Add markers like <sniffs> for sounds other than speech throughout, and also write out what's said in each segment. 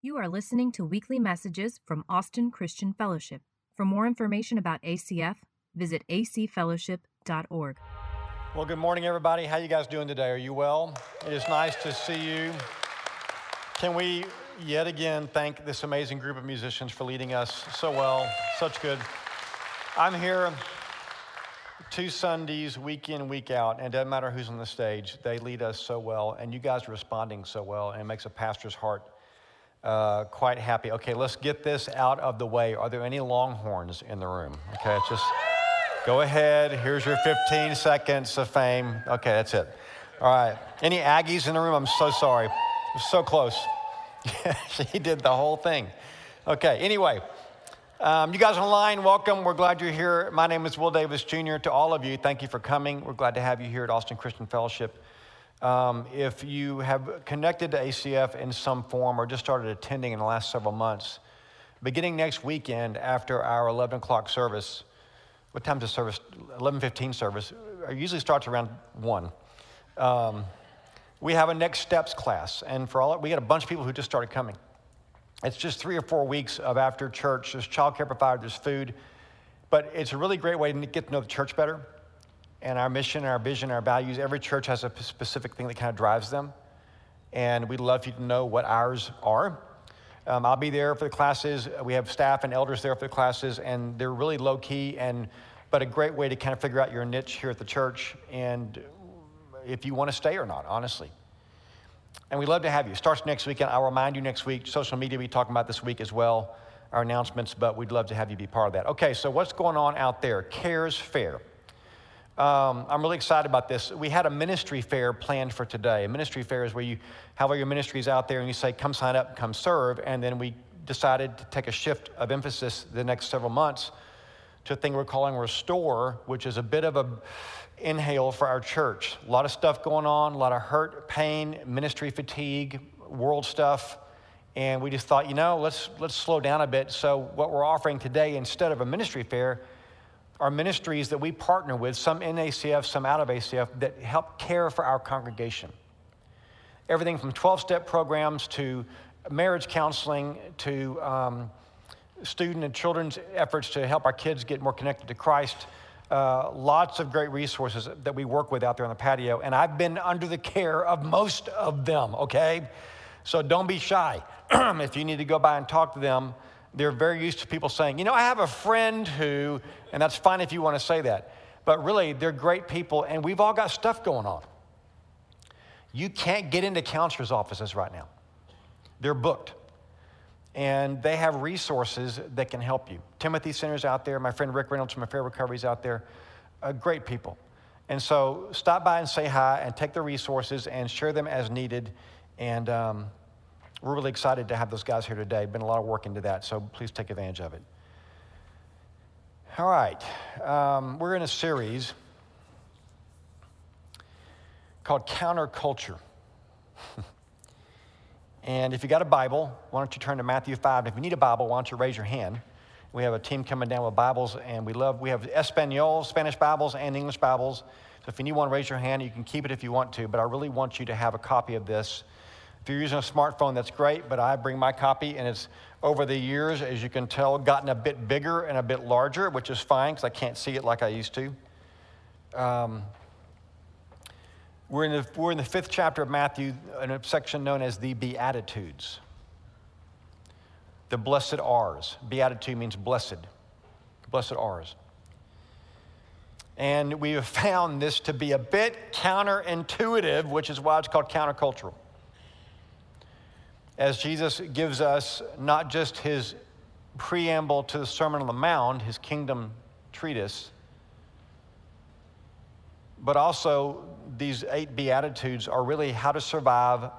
You are listening to weekly messages from Austin Christian Fellowship. For more information about ACF, visit acfellowship.org. Well, good morning, everybody. How you guys doing today? Are you well? It is nice to see you. Can we yet again thank this amazing group of musicians for leading us so well, such good. I'm here two Sundays, week in, week out, and it doesn't matter who's on the stage. They lead us so well, and you guys are responding so well, and it makes a pastor's heart uh, quite happy. Okay, let's get this out of the way. Are there any Longhorns in the room? Okay, just go ahead. Here's your 15 seconds of fame. Okay, that's it. All right. Any Aggies in the room? I'm so sorry. So close. <laughs> she did the whole thing. Okay, anyway. Um, you guys online, welcome. We're glad you're here. My name is Will Davis Jr. To all of you, thank you for coming. We're glad to have you here at Austin Christian Fellowship. Um, if you have connected to ACF in some form or just started attending in the last several months, beginning next weekend after our 11 o'clock service, what time's the service? 11:15 service. It usually starts around one. Um, we have a next steps class, and for all we got a bunch of people who just started coming. It's just three or four weeks of after church. There's childcare provided, there's food, but it's a really great way to get to know the church better and our mission, our vision, our values. Every church has a specific thing that kind of drives them, and we'd love you to know what ours are. Um, I'll be there for the classes. We have staff and elders there for the classes, and they're really low key and but a great way to kind of figure out your niche here at the church and if you want to stay or not, honestly. And we'd love to have you. Starts next weekend. I'll remind you next week. Social media, we talking about this week as well, our announcements, but we'd love to have you be part of that. Okay, so what's going on out there? Cares Fair. Um, I'm really excited about this. We had a ministry fair planned for today. A ministry fair is where you have all your ministries out there and you say, come sign up, come serve. And then we decided to take a shift of emphasis the next several months to a thing we're calling Restore, which is a bit of a inhale for our church. A lot of stuff going on, a lot of hurt, pain, ministry fatigue, world stuff. And we just thought, you know, let's, let's slow down a bit. So, what we're offering today, instead of a ministry fair, are ministries that we partner with, some in ACF, some out of ACF, that help care for our congregation. Everything from 12 step programs to marriage counseling to um, student and children's efforts to help our kids get more connected to Christ uh, lots of great resources that we work with out there on the patio, and I've been under the care of most of them, okay? So don't be shy. <clears throat> if you need to go by and talk to them, they're very used to people saying, you know, I have a friend who, and that's fine if you want to say that, but really, they're great people, and we've all got stuff going on. You can't get into counselors' offices right now, they're booked and they have resources that can help you. Timothy Center's out there. My friend Rick Reynolds from Affair Recovery's out there. Uh, great people. And so stop by and say hi and take the resources and share them as needed. And um, we're really excited to have those guys here today. Been a lot of work into that, so please take advantage of it. All right, um, we're in a series called Counterculture. <laughs> And if you got a Bible, why don't you turn to Matthew 5? If you need a Bible, why don't you raise your hand? We have a team coming down with Bibles, and we love, we have Espanol, Spanish Bibles, and English Bibles. So if you need one, raise your hand. You can keep it if you want to, but I really want you to have a copy of this. If you're using a smartphone, that's great, but I bring my copy, and it's over the years, as you can tell, gotten a bit bigger and a bit larger, which is fine because I can't see it like I used to. Um, we're in, the, we're in the fifth chapter of Matthew, in a section known as the Beatitudes. The blessed R's. Beatitude means blessed. Blessed R's. And we have found this to be a bit counterintuitive, which is why it's called countercultural. As Jesus gives us not just his preamble to the Sermon on the Mount, his kingdom treatise, but also these eight Beatitudes are really how to survive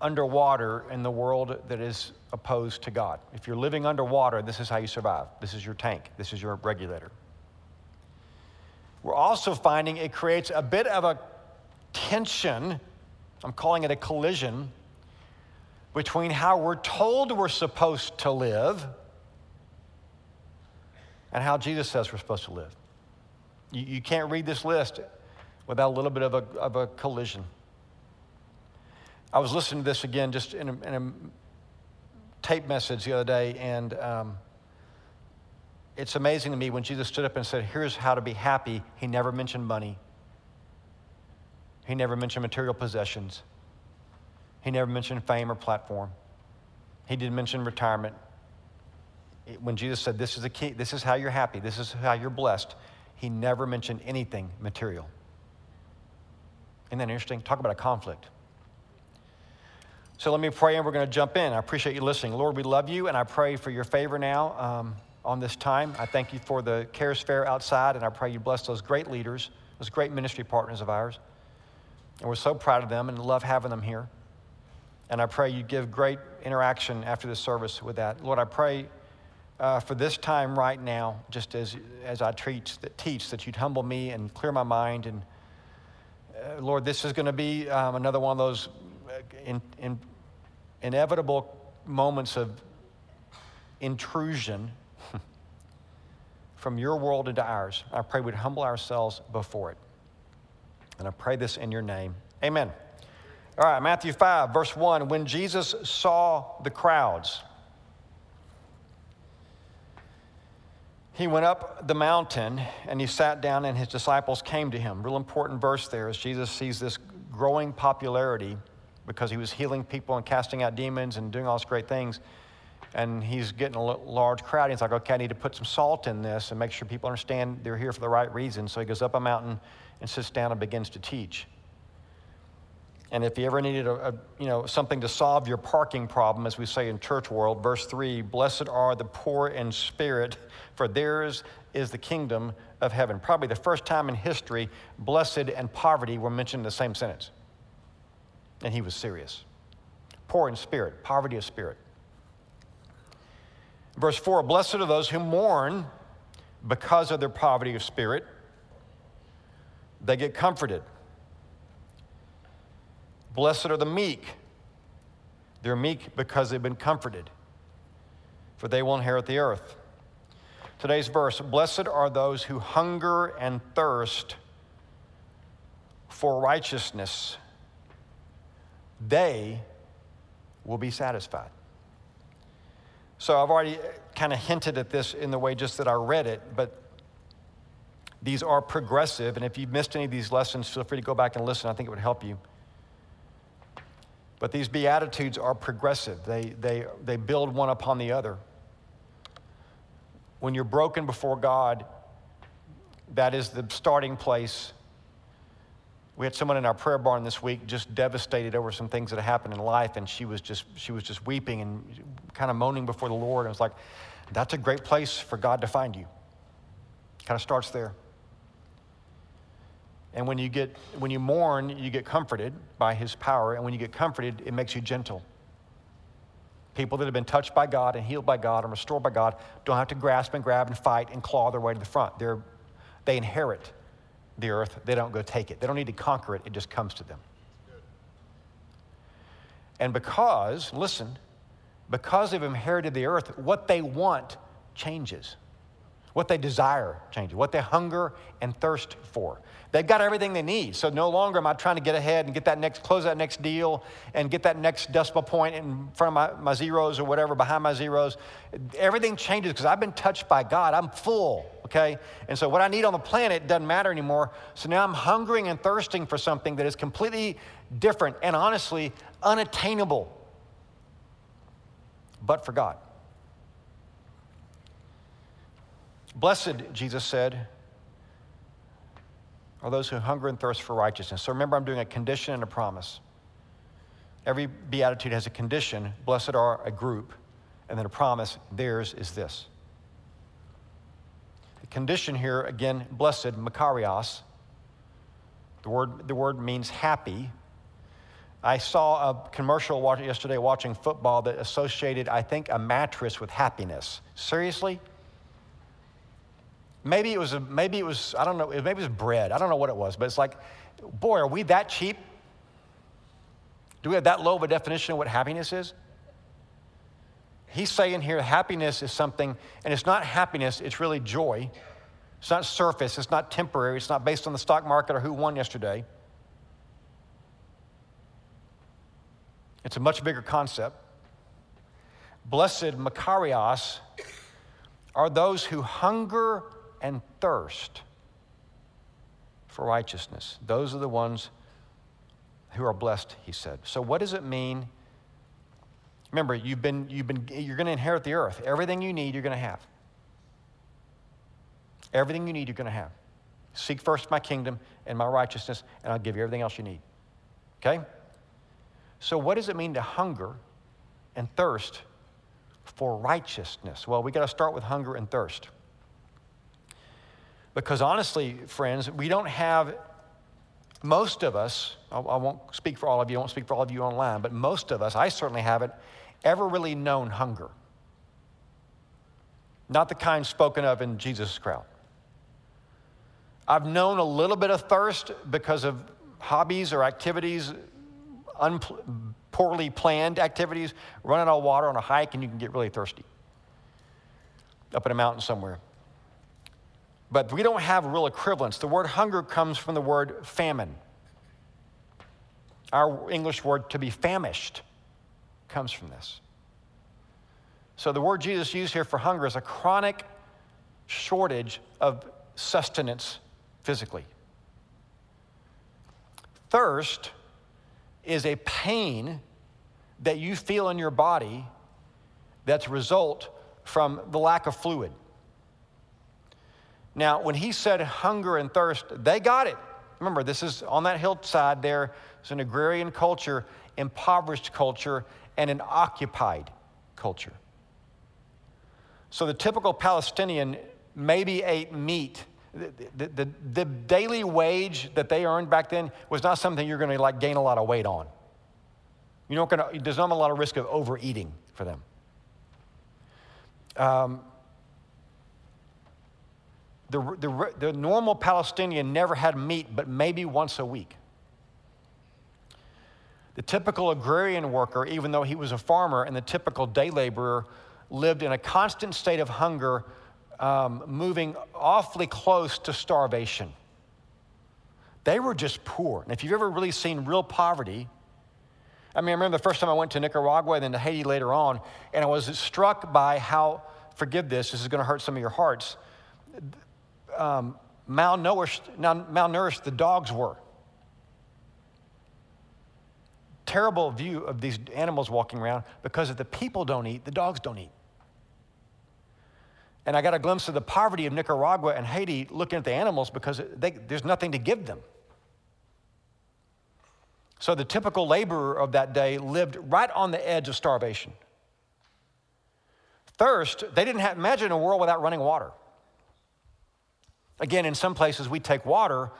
underwater in the world that is opposed to God. If you're living underwater, this is how you survive. This is your tank, this is your regulator. We're also finding it creates a bit of a tension, I'm calling it a collision, between how we're told we're supposed to live and how Jesus says we're supposed to live. You, you can't read this list without a little bit of a, of a collision. I was listening to this again just in a, in a tape message the other day, and um, it's amazing to me when Jesus stood up and said, Here's how to be happy. He never mentioned money, he never mentioned material possessions, he never mentioned fame or platform, he didn't mention retirement. When Jesus said, This is the key, this is how you're happy, this is how you're blessed, he never mentioned anything material. Isn't that interesting? Talk about a conflict. So let me pray and we're going to jump in. I appreciate you listening. Lord, we love you and I pray for your favor now. Um, on this time. I thank you for the Cares Fair outside, and I pray you bless those great leaders, those great ministry partners of ours. And we're so proud of them and love having them here. And I pray you give great interaction after this service with that. Lord, I pray uh, for this time right now, just as, as I teach that, teach, that you'd humble me and clear my mind. And uh, Lord, this is going to be um, another one of those uh, in, in, inevitable moments of intrusion <laughs> from your world into ours. I pray we'd humble ourselves before it. And I pray this in your name. Amen. All right, Matthew 5, verse 1. When Jesus saw the crowds, he went up the mountain and he sat down, and his disciples came to him. Real important verse there as Jesus sees this growing popularity because he was healing people and casting out demons and doing all these great things and he's getting a large crowd. He's like, okay, I need to put some salt in this and make sure people understand they're here for the right reason. So he goes up a mountain and sits down and begins to teach. And if you ever needed a, a, you know, something to solve your parking problem, as we say in church world, verse 3 Blessed are the poor in spirit, for theirs is the kingdom of heaven. Probably the first time in history, blessed and poverty were mentioned in the same sentence. And he was serious. Poor in spirit, poverty of spirit. Verse 4 Blessed are those who mourn because of their poverty of spirit, they get comforted. Blessed are the meek. They're meek because they've been comforted, for they will inherit the earth. Today's verse Blessed are those who hunger and thirst for righteousness, they will be satisfied. So I've already uh, kind of hinted at this in the way just that I read it, but these are progressive. And if you've missed any of these lessons, feel free to go back and listen. I think it would help you. But these Beatitudes are progressive, they, they, they build one upon the other. When you're broken before God, that is the starting place we had someone in our prayer barn this week just devastated over some things that happened in life, and she was just she was just weeping and kind of moaning before the Lord. And it was like, that's a great place for God to find you. Kind of starts there. And when you get when you mourn, you get comforted by His power, and when you get comforted, it makes you gentle. People that have been touched by God and healed by God and restored by God don't have to grasp and grab and fight and claw their way to the front. They're, they inherit the earth, they don't go take it. They don't need to conquer it, it just comes to them. And because, listen, because they've inherited the earth, what they want changes. What they desire changes. What they hunger and thirst for. They've got everything they need. So no longer am I trying to get ahead and get that next, close that next deal and get that next decimal point in front of my, my zeros or whatever, behind my zeros. Everything changes because I've been touched by God. I'm full, okay? And so what I need on the planet doesn't matter anymore. So now I'm hungering and thirsting for something that is completely different and honestly unattainable, but for God. Blessed, Jesus said, are those who hunger and thirst for righteousness. So remember, I'm doing a condition and a promise. Every beatitude has a condition. Blessed are a group, and then a promise. Theirs is this. The condition here, again, blessed, makarios. The word, the word means happy. I saw a commercial yesterday watching football that associated, I think, a mattress with happiness. Seriously? Maybe it was, a, maybe it was, I don't know, maybe it was bread. I don't know what it was, but it's like, boy, are we that cheap? Do we have that low of a definition of what happiness is? He's saying here happiness is something, and it's not happiness, it's really joy. It's not surface, it's not temporary, it's not based on the stock market or who won yesterday. It's a much bigger concept. Blessed, Makarios, are those who hunger and thirst for righteousness. Those are the ones who are blessed, he said. So, what does it mean? Remember, you've been, you've been, you're going to inherit the earth. Everything you need, you're going to have. Everything you need, you're going to have. Seek first my kingdom and my righteousness, and I'll give you everything else you need. Okay? So, what does it mean to hunger and thirst for righteousness? Well, we got to start with hunger and thirst. Because honestly, friends, we don't have, most of us, I, won't speak for all of you, I won't speak for all of you online, but most of us, I certainly haven't ever really known hunger. Not the kind spoken of in Jesus' crowd. I've known a little bit of thirst because of hobbies or activities, un- poorly planned activities, running out of water on a hike, and you can get really thirsty up in a mountain somewhere. But we don't have real equivalents. The word hunger comes from the word famine. Our English word to be famished comes from this. So the word Jesus used here for hunger is a chronic shortage of sustenance physically. Thirst is a pain that you feel in your body that's a result from the lack of fluid. Now, when he said hunger and thirst, they got it. Remember, this is on that hillside there. It's an agrarian culture, impoverished culture, and an occupied culture. So the typical Palestinian maybe ate meat the, the, the, daily wage that they earned back then was not something you're going to like gain a lot of weight on. You're not going to, there's not a lot of risk of overeating for them. Um, the, the, the normal Palestinian never had meat, but maybe once a week. The typical agrarian worker, even though he was a farmer, and the typical day laborer lived in a constant state of hunger um, moving awfully close to starvation. They were just poor. And if you've ever really seen real poverty, I mean, I remember the first time I went to Nicaragua and then to Haiti later on, and I was struck by how, forgive this, this is going to hurt some of your hearts, um, malnourished, malnourished the dogs were. Terrible view of these animals walking around because if the people don't eat, the dogs don't eat. And I got a glimpse of the poverty of Nicaragua and Haiti looking at the animals because they, there's nothing to give them. So the typical laborer of that day lived right on the edge of starvation. Thirst, they didn't have, imagine a world without running water. Again, in some places we take water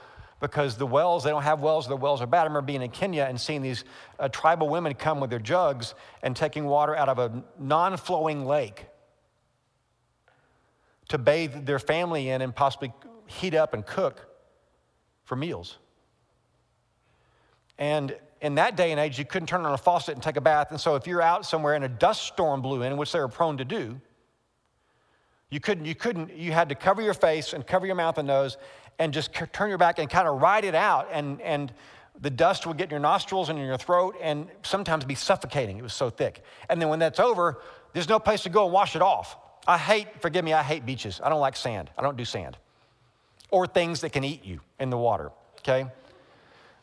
because the wells, they don't have wells, the wells are bad. I remember being in Kenya and seeing these uh, tribal women come with their jugs and taking water out of a non flowing lake to bathe their family in and possibly heat up and cook for meals. And in that day and age, you couldn't turn on a faucet and take a bath. And so, if you're out somewhere and a dust storm blew in, which they were prone to do, you couldn't, you couldn't, you had to cover your face and cover your mouth and nose and just turn your back and kind of ride it out. And, and the dust would get in your nostrils and in your throat and sometimes be suffocating. It was so thick. And then when that's over, there's no place to go and wash it off. I hate, forgive me, I hate beaches. I don't like sand. I don't do sand. Or things that can eat you in the water, okay?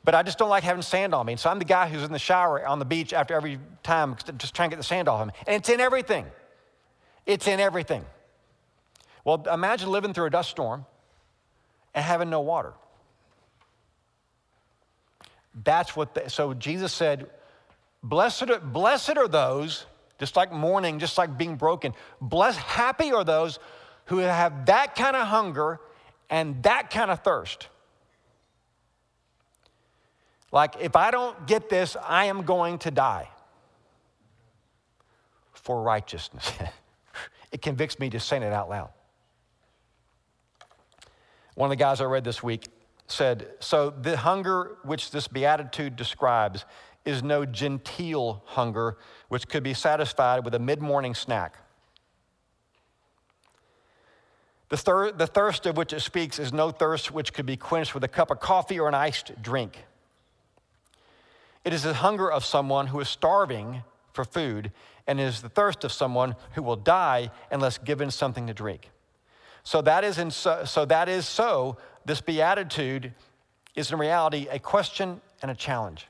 But I just don't like having sand on me. And so I'm the guy who's in the shower on the beach after every time, just trying to get the sand off of me. And it's in everything. It's in everything. Well, imagine living through a dust storm and having no water. That's what, the, so Jesus said, blessed are, blessed are those just like mourning, just like being broken. Blessed, happy are those who have that kind of hunger and that kind of thirst. Like, if I don't get this, I am going to die for righteousness. <laughs> it convicts me just saying it out loud. One of the guys I read this week said, So the hunger which this beatitude describes is no genteel hunger, which could be satisfied with a mid morning snack. The, thir- the thirst of which it speaks is no thirst which could be quenched with a cup of coffee or an iced drink. It is the hunger of someone who is starving for food and is the thirst of someone who will die unless given something to drink. So that is, in so, so that is so. This beatitude is in reality a question and a challenge.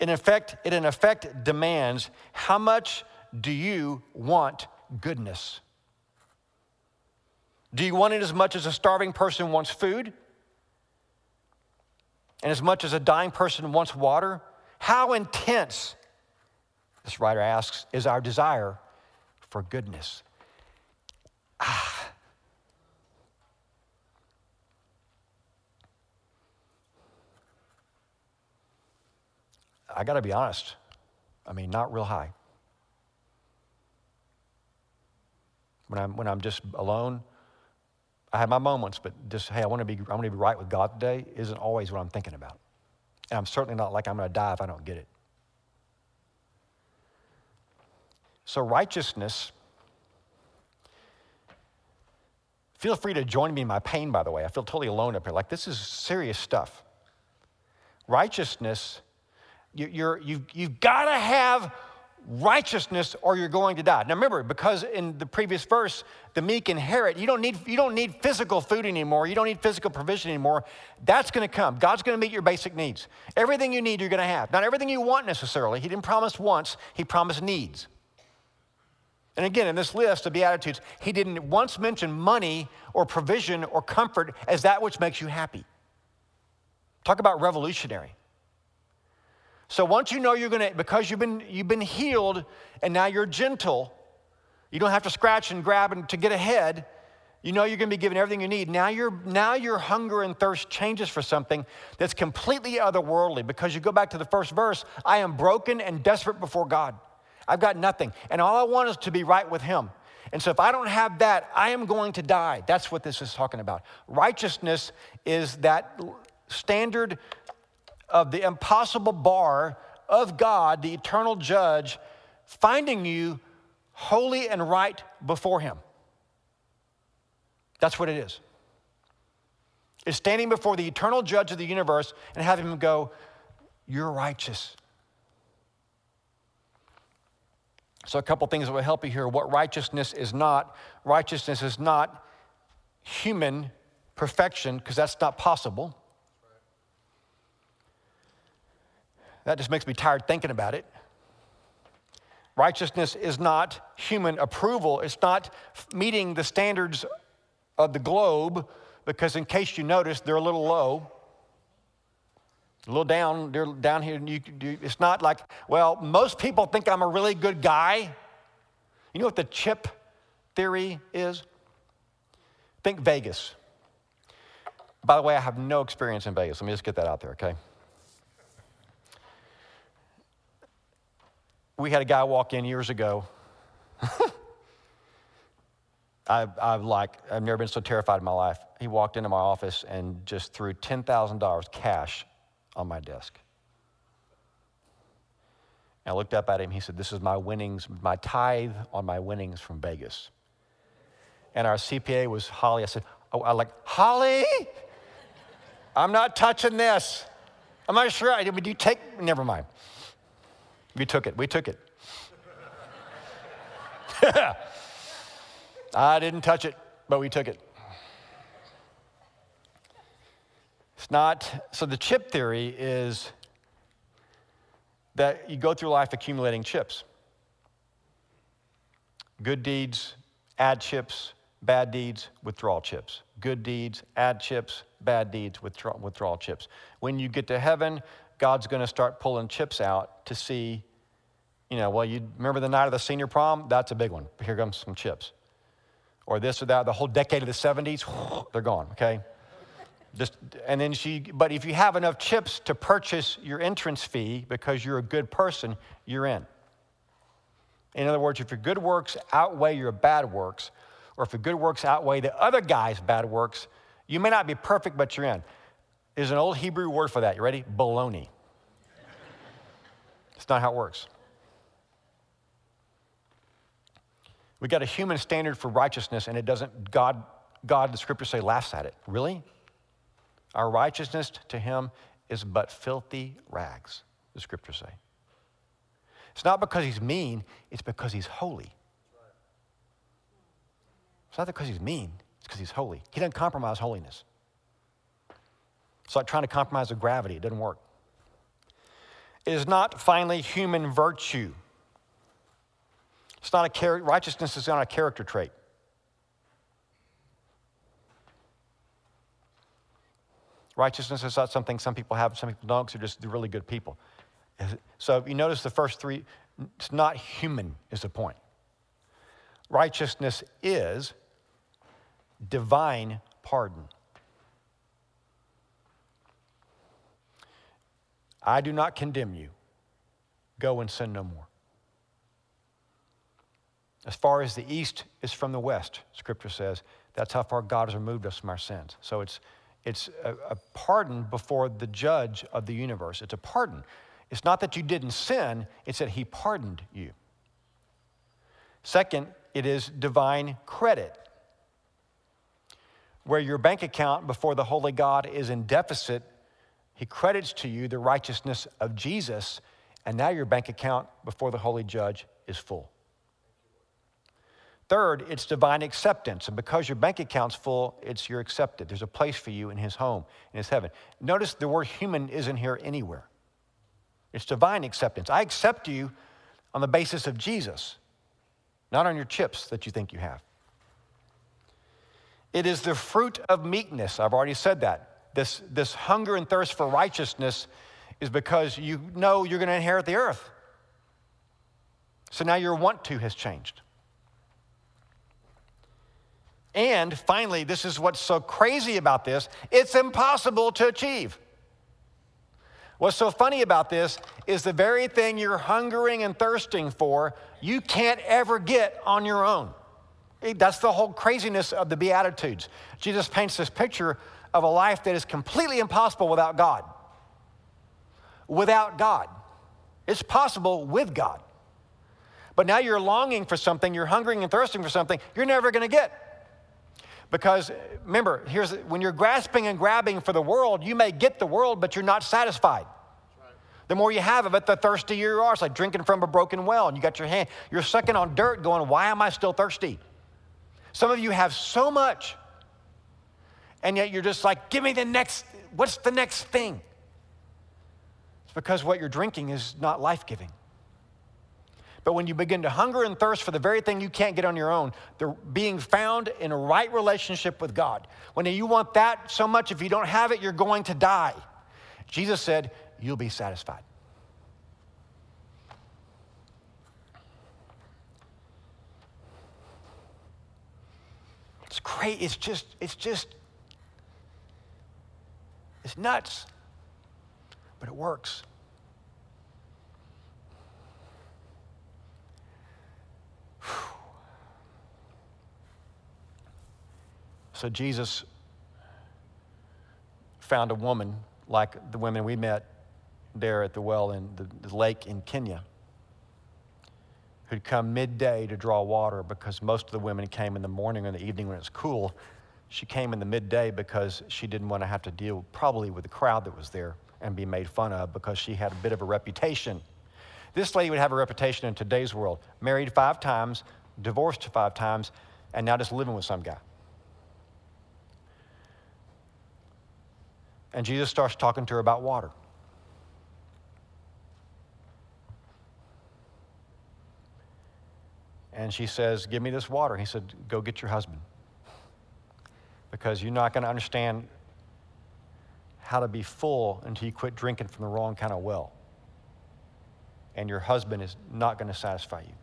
In effect, it in effect demands how much do you want goodness? Do you want it as much as a starving person wants food? And as much as a dying person wants water? How intense, this writer asks, is our desire for goodness? I got to be honest. I mean, not real high. When I'm, when I'm just alone, I have my moments, but just, hey, I want to be, I want to be right with God today isn't always what I'm thinking about. And I'm certainly not like I'm going to die if I don't get it. So, righteousness, feel free to join me in my pain, by the way. I feel totally alone up here. Like, this is serious stuff. Righteousness, you, you're, you've, you've got to have righteousness or you're going to die. Now remember, because in the previous verse, the meek inherit, you don't need, you don't need physical food anymore. You don't need physical provision anymore. That's going to come. God's going to meet your basic needs. Everything you need, you're going to have. Not everything you want necessarily. He didn't promise once, He promised needs. And again, in this list of Beatitudes, He didn't once mention money or provision or comfort as that which makes you happy. Talk about revolutionary. So once you know you're gonna, because you've been, you've been healed and now you're gentle, you don't have to scratch and grab and to get ahead. You know you're gonna be given everything you need. Now, you now your hunger and thirst changes for something that's completely otherworldly because you go back to the first verse I am broken and desperate before God. I've got nothing. And all I want is to be right with Him. And so if I don't have that, I am going to die. That's what this is talking about. Righteousness is that standard of the impossible bar of God, the eternal judge, finding you holy and right before Him. That's what it is. It's standing before the eternal judge of the universe and having Him go, You're righteous. So, a couple things that will help you here. What righteousness is not righteousness is not human perfection, because that's not possible. That just makes me tired thinking about it. Righteousness is not human approval, it's not meeting the standards of the globe, because in case you notice, they're a little low. A little down, they're down here. You, it's not like, well, most people think I'm a really good guy. You know what the chip theory is? Think Vegas. By the way, I have no experience in Vegas. Let me just get that out there, okay? We had a guy walk in years ago. <laughs> I, I've like, I've never been so terrified in my life. He walked into my office and just threw $10,000 cash on my desk. And I looked up at him. He said, This is my winnings, my tithe on my winnings from Vegas. And our CPA was Holly. I said, Oh, I like, Holly, I'm not touching this. I'm not sure. I, would you take, never mind. We took it. We took it. <laughs> I didn't touch it, but we took it. It's not, so the chip theory is that you go through life accumulating chips. Good deeds, add chips, bad deeds, withdrawal chips. Good deeds, add chips, bad deeds, withdraw, withdrawal chips. When you get to heaven, God's going to start pulling chips out to see, you know, well, you remember the night of the senior prom? That's a big one. Here comes some chips. Or this or that, the whole decade of the 70s, <sniffs> they're gone, okay? Just, and then she, but if you have enough chips to purchase your entrance fee because you're a good person, you're in. In other words, if your good works outweigh your bad works, or if your good works outweigh the other guy's bad works, you may not be perfect, but you're in. There's an old Hebrew word for that. You ready? Baloney. it's not how it works. We got a human standard for righteousness, and it doesn't, God, God, the scriptures say, laughs at it. Really? Our righteousness to him is but filthy rags, the scriptures say. It's not because he's mean, it's because he's holy. It's not because he's mean, it's because he's holy. He doesn't compromise holiness. It's like trying to compromise with gravity, it doesn't work. It is not finally human virtue. It's not a char- righteousness is not a character trait. Righteousness is not something some people have, some people don't, because they're just really good people. So you notice the first three, it's not human, is the point. Righteousness is divine pardon. I do not condemn you. Go and sin no more. As far as the east is from the west, scripture says, that's how far God has removed us from our sins. So it's, it's a, a pardon before the judge of the universe. It's a pardon. It's not that you didn't sin, it's that he pardoned you. Second, it is divine credit. Where your bank account before the holy God is in deficit, he credits to you the righteousness of Jesus, and now your bank account before the holy judge is full. Third, it's divine acceptance. And because your bank account's full, it's you're accepted. There's a place for you in his home, in his heaven. Notice the word human isn't here anywhere. It's divine acceptance. I accept you on the basis of Jesus, not on your chips that you think you have. It is the fruit of meekness. I've already said that. This, this hunger and thirst for righteousness is because you know you're going to inherit the earth. So now your want to has changed. And finally, this is what's so crazy about this it's impossible to achieve. What's so funny about this is the very thing you're hungering and thirsting for, you can't ever get on your own. That's the whole craziness of the Beatitudes. Jesus paints this picture of a life that is completely impossible without God. Without God. It's possible with God. But now you're longing for something, you're hungering and thirsting for something you're never going to get. Because remember, here's when you're grasping and grabbing for the world, you may get the world, but you're not satisfied. The more you have of it, the thirstier you are. It's like drinking from a broken well, and you got your hand, you're sucking on dirt, going, Why am I still thirsty? Some of you have so much, and yet you're just like, Give me the next, what's the next thing? It's because what you're drinking is not life giving. But when you begin to hunger and thirst for the very thing you can't get on your own, the being found in a right relationship with God. When you want that so much, if you don't have it, you're going to die. Jesus said, You'll be satisfied. It's great. It's just, it's just, it's nuts, but it works. So Jesus found a woman like the women we met there at the well in the, the lake in Kenya who'd come midday to draw water because most of the women came in the morning or the evening when it's cool. She came in the midday because she didn't want to have to deal probably with the crowd that was there and be made fun of because she had a bit of a reputation. This lady would have a reputation in today's world married five times, divorced five times, and now just living with some guy. And Jesus starts talking to her about water. And she says, Give me this water. He said, Go get your husband. Because you're not going to understand how to be full until you quit drinking from the wrong kind of well. And your husband is not going to satisfy you.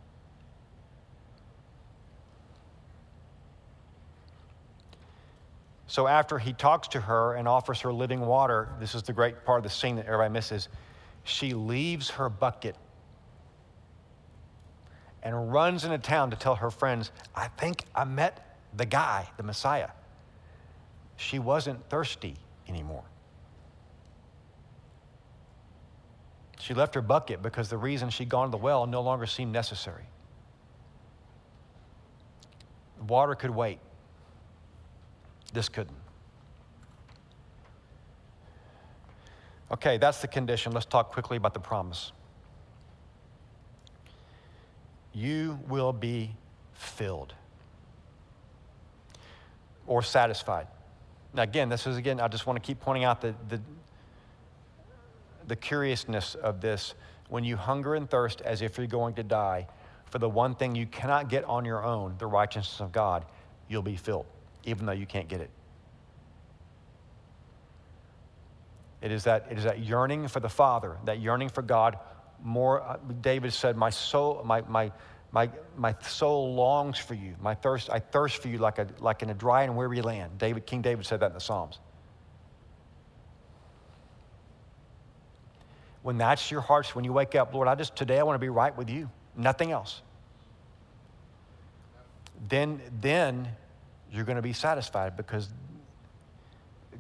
So after he talks to her and offers her living water, this is the great part of the scene that everybody misses. She leaves her bucket and runs into town to tell her friends, I think I met the guy, the Messiah. She wasn't thirsty anymore. She left her bucket because the reason she'd gone to the well no longer seemed necessary. The Water could wait. This couldn't. Okay, that's the condition. Let's talk quickly about the promise. you will be filled or satisfied. Now, again, this is again, I just want to keep pointing out the, the, the curiousness of this. When you hunger and thirst as if you're going to die for the one thing you cannot get on your own, the righteousness of God, you'll be filled, even though you can't get it. It is that, it is that yearning for the Father, that yearning for God. More, uh, David said, My soul, my, my, my, my soul longs for you. My thirst, I thirst for you like, a, like in a dry and weary land. David, King David said that in the Psalms. When that's your hearts, when you wake up, Lord, I just today I want to be right with you, nothing else. Then, then you're going to be satisfied because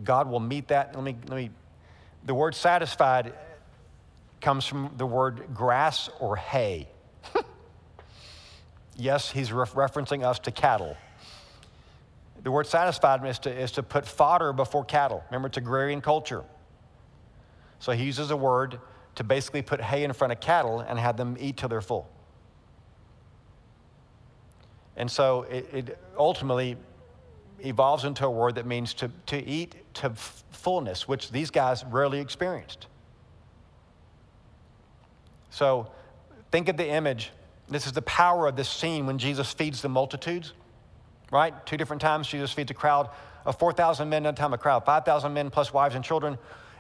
God will meet that. Let me, let me the word satisfied comes from the word grass or hay. <laughs> yes, he's re- referencing us to cattle. The word satisfied is to, is to put fodder before cattle. Remember, it's agrarian culture. So he uses a word to basically put hay in front of cattle and have them eat till they're full. And so it, it ultimately evolves into a word that means to, to eat to fullness, which these guys rarely experienced. So think of the image. This is the power of this scene when Jesus feeds the multitudes, right? Two different times Jesus feeds a crowd of 4,000 men, another time a crowd, 5,000 men plus wives and children.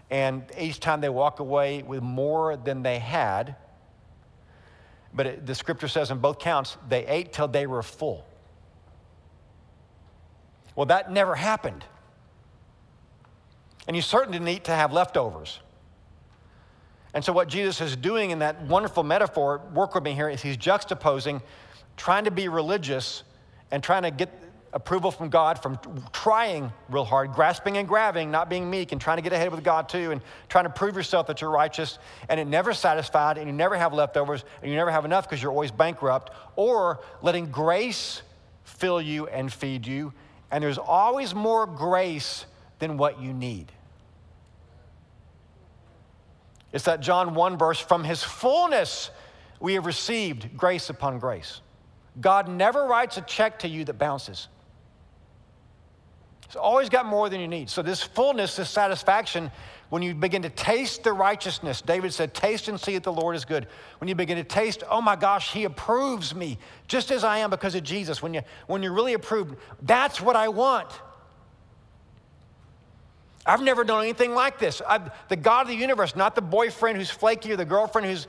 And each time they walk away with more than they had. But it, the scripture says in both counts, they ate till they were full. Well, that never happened. And you certainly didn't need to have leftovers. And so, what Jesus is doing in that wonderful metaphor, work with me here, is he's juxtaposing trying to be religious and trying to get approval from God from trying real hard, grasping and grabbing, not being meek, and trying to get ahead with God too, and trying to prove yourself that you're righteous, and it never satisfied, and you never have leftovers, and you never have enough because you're always bankrupt, or letting grace fill you and feed you, and there's always more grace than what you need. It's that John 1 verse from his fullness we have received grace upon grace. God never writes a check to you that bounces. Always got more than you need. So, this fullness, this satisfaction, when you begin to taste the righteousness, David said, Taste and see that the Lord is good. When you begin to taste, oh my gosh, He approves me just as I am because of Jesus. When, you, when you're really approved, that's what I want. I've never done anything like this. I've, the God of the universe, not the boyfriend who's flaky or the girlfriend who's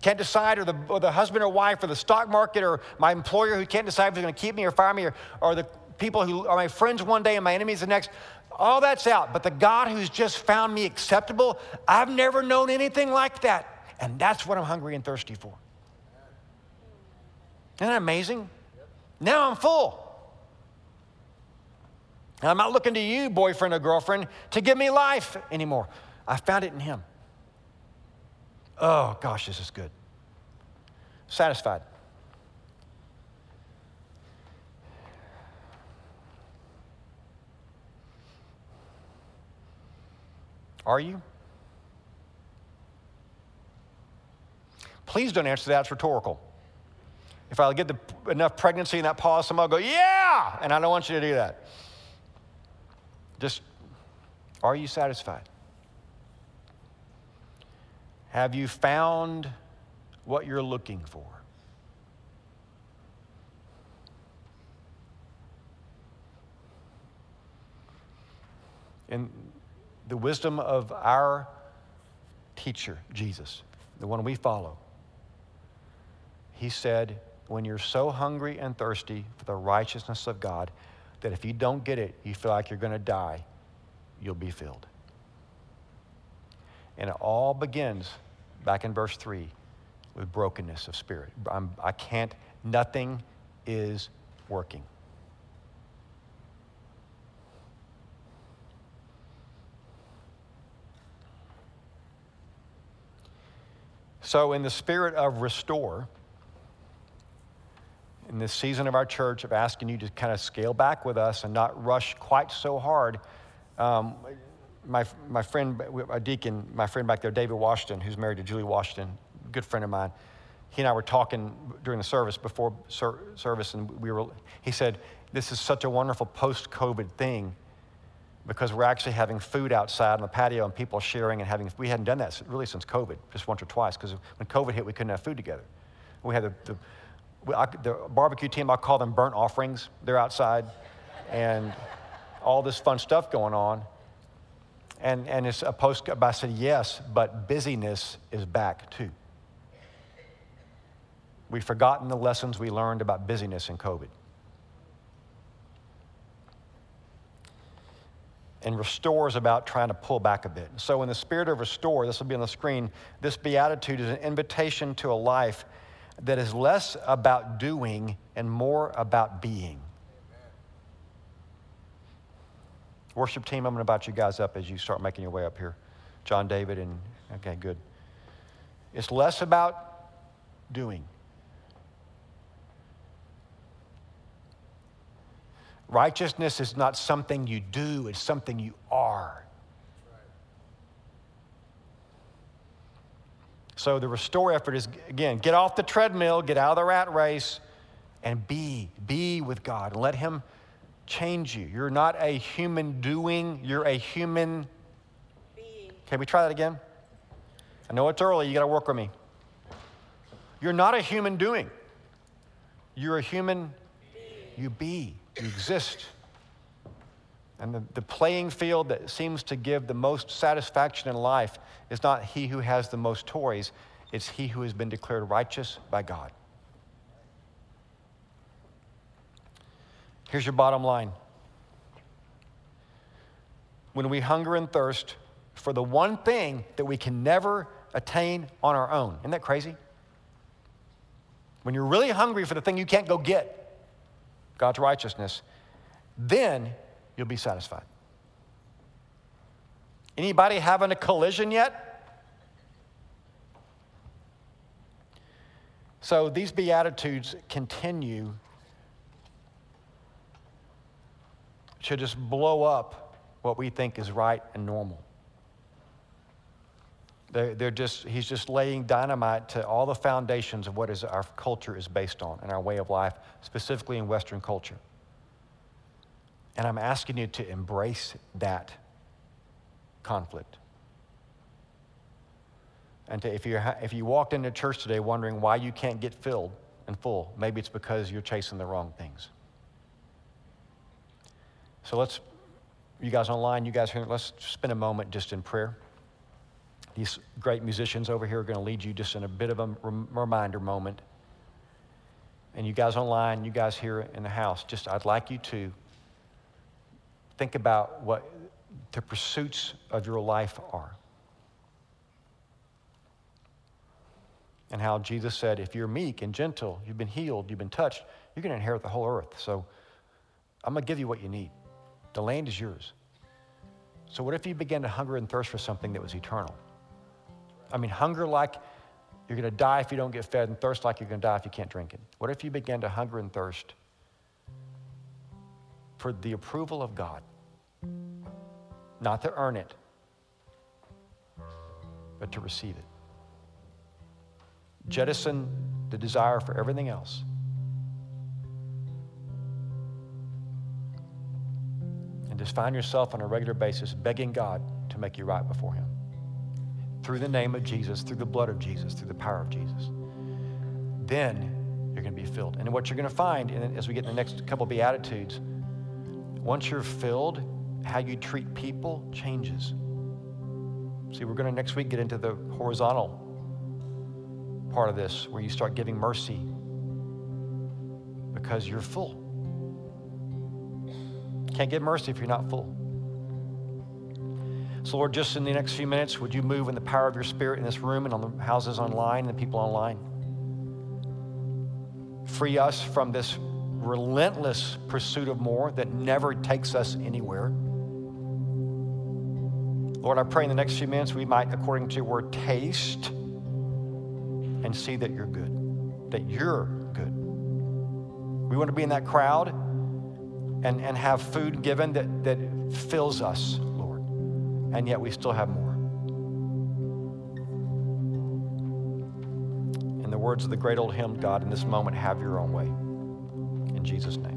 can't decide, or the, or the husband or wife, or the stock market, or my employer who can't decide if he's going to keep me or fire me, or, or the people who are my friends one day and my enemies the next. All that's out. But the God who's just found me acceptable, I've never known anything like that. And that's what I'm hungry and thirsty for. Isn't that amazing? Now I'm full. And I'm not looking to you, boyfriend or girlfriend, to give me life anymore. I found it in Him. Oh, gosh, this is good. Satisfied. Are you? Please don't answer that. It's rhetorical. If I get the, enough pregnancy in that pause, will go, Yeah! And I don't want you to do that. Just, are you satisfied? Have you found what you're looking for? In the wisdom of our teacher, Jesus, the one we follow, he said, When you're so hungry and thirsty for the righteousness of God, that if you don't get it, you feel like you're going to die, you'll be filled. And it all begins back in verse 3 with brokenness of spirit. I'm, I can't, nothing is working. So, in the spirit of restore, in this season of our church of asking you to kind of scale back with us and not rush quite so hard. Um, my, my friend, a deacon, my friend back there, David Washington, who's married to Julie Washington, good friend of mine, he and I were talking during the service, before ser- service, and we were, he said, This is such a wonderful post COVID thing because we're actually having food outside on the patio and people sharing and having, we hadn't done that really since COVID, just once or twice, because when COVID hit, we couldn't have food together. We had the, the, I, the barbecue team, I call them burnt offerings. They're outside and all this fun stuff going on. And, and it's a post, I said, yes, but busyness is back too. We've forgotten the lessons we learned about busyness in COVID. And restore is about trying to pull back a bit. So, in the spirit of restore, this will be on the screen, this beatitude is an invitation to a life that is less about doing and more about being. Worship team, I'm going to invite you guys up as you start making your way up here. John David and, okay, good. It's less about doing. Righteousness is not something you do, it's something you are. So the restore effort is again, get off the treadmill, get out of the rat race, and be, be with God and let Him change you. You're not a human doing, you're a human being. Can we try that again? I know it's early, you got to work with me. You're not a human doing, you're a human you be, you exist. And the, the playing field that seems to give the most satisfaction in life is not he who has the most toys, it's he who has been declared righteous by God. Here's your bottom line. When we hunger and thirst for the one thing that we can never attain on our own, isn't that crazy? When you're really hungry for the thing you can't go get, God's righteousness, then you'll be satisfied. Anybody having a collision yet? So these Beatitudes continue to just blow up what we think is right and normal. They're, they're just, he's just laying dynamite to all the foundations of what is our culture is based on and our way of life, specifically in Western culture. And I'm asking you to embrace that conflict. And to, if, you if you walked into church today wondering why you can't get filled and full, maybe it's because you're chasing the wrong things. So let's, you guys online, you guys here, let's spend a moment just in prayer. These great musicians over here are going to lead you just in a bit of a reminder moment. And you guys online, you guys here in the house, just I'd like you to think about what the pursuits of your life are. And how Jesus said, if you're meek and gentle, you've been healed, you've been touched, you're going to inherit the whole earth. So I'm going to give you what you need. The land is yours. So, what if you began to hunger and thirst for something that was eternal? I mean, hunger like you're going to die if you don't get fed, and thirst like you're going to die if you can't drink it. What if you began to hunger and thirst for the approval of God? Not to earn it, but to receive it. Jettison the desire for everything else. And just find yourself on a regular basis begging God to make you right before Him through the name of Jesus, through the blood of Jesus, through the power of Jesus. Then you're going to be filled. And what you're going to find as we get in the next couple of Beatitudes, once you're filled, how you treat people changes. See, we're going to next week get into the horizontal part of this where you start giving mercy because you're full. Can't give mercy if you're not full. So, Lord, just in the next few minutes, would you move in the power of your spirit in this room and on the houses online and the people online? Free us from this relentless pursuit of more that never takes us anywhere. Lord, I pray in the next few minutes we might, according to your word, taste and see that you're good, that you're good. We want to be in that crowd and, and have food given that, that fills us and yet we still have more. And the words of the great old hymn, God, in this moment, have your own way. In Jesus' name.